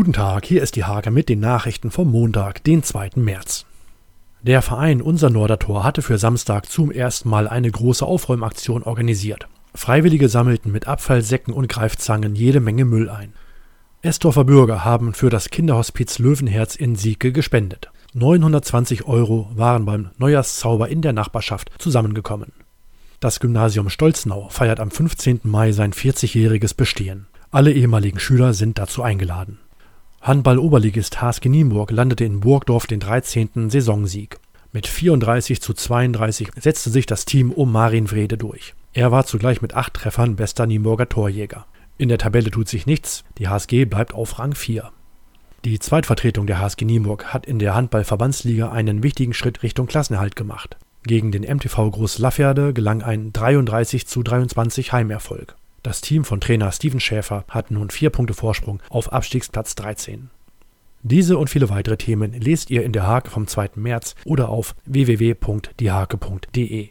Guten Tag, hier ist die Hake mit den Nachrichten vom Montag, den 2. März. Der Verein Unser Nordertor hatte für Samstag zum ersten Mal eine große Aufräumaktion organisiert. Freiwillige sammelten mit Abfallsäcken und Greifzangen jede Menge Müll ein. Estorfer Bürger haben für das Kinderhospiz Löwenherz in Sieke gespendet. 920 Euro waren beim Neujahrszauber in der Nachbarschaft zusammengekommen. Das Gymnasium Stolznau feiert am 15. Mai sein 40-jähriges Bestehen. Alle ehemaligen Schüler sind dazu eingeladen. Handball-Oberligist HSG Nienburg landete in Burgdorf den 13. Saisonsieg. Mit 34 zu 32 setzte sich das Team um Marin Wrede durch. Er war zugleich mit acht Treffern bester Nienburger Torjäger. In der Tabelle tut sich nichts, die HSG bleibt auf Rang 4. Die Zweitvertretung der HSG Nienburg hat in der Handball-Verbandsliga einen wichtigen Schritt Richtung Klassenerhalt gemacht. Gegen den MTV Groß Lafferde gelang ein 33 zu 23 Heimerfolg. Das Team von Trainer Steven Schäfer hat nun vier Punkte Vorsprung auf Abstiegsplatz 13. Diese und viele weitere Themen lest ihr in der Hake vom 2. März oder auf www.diehake.de.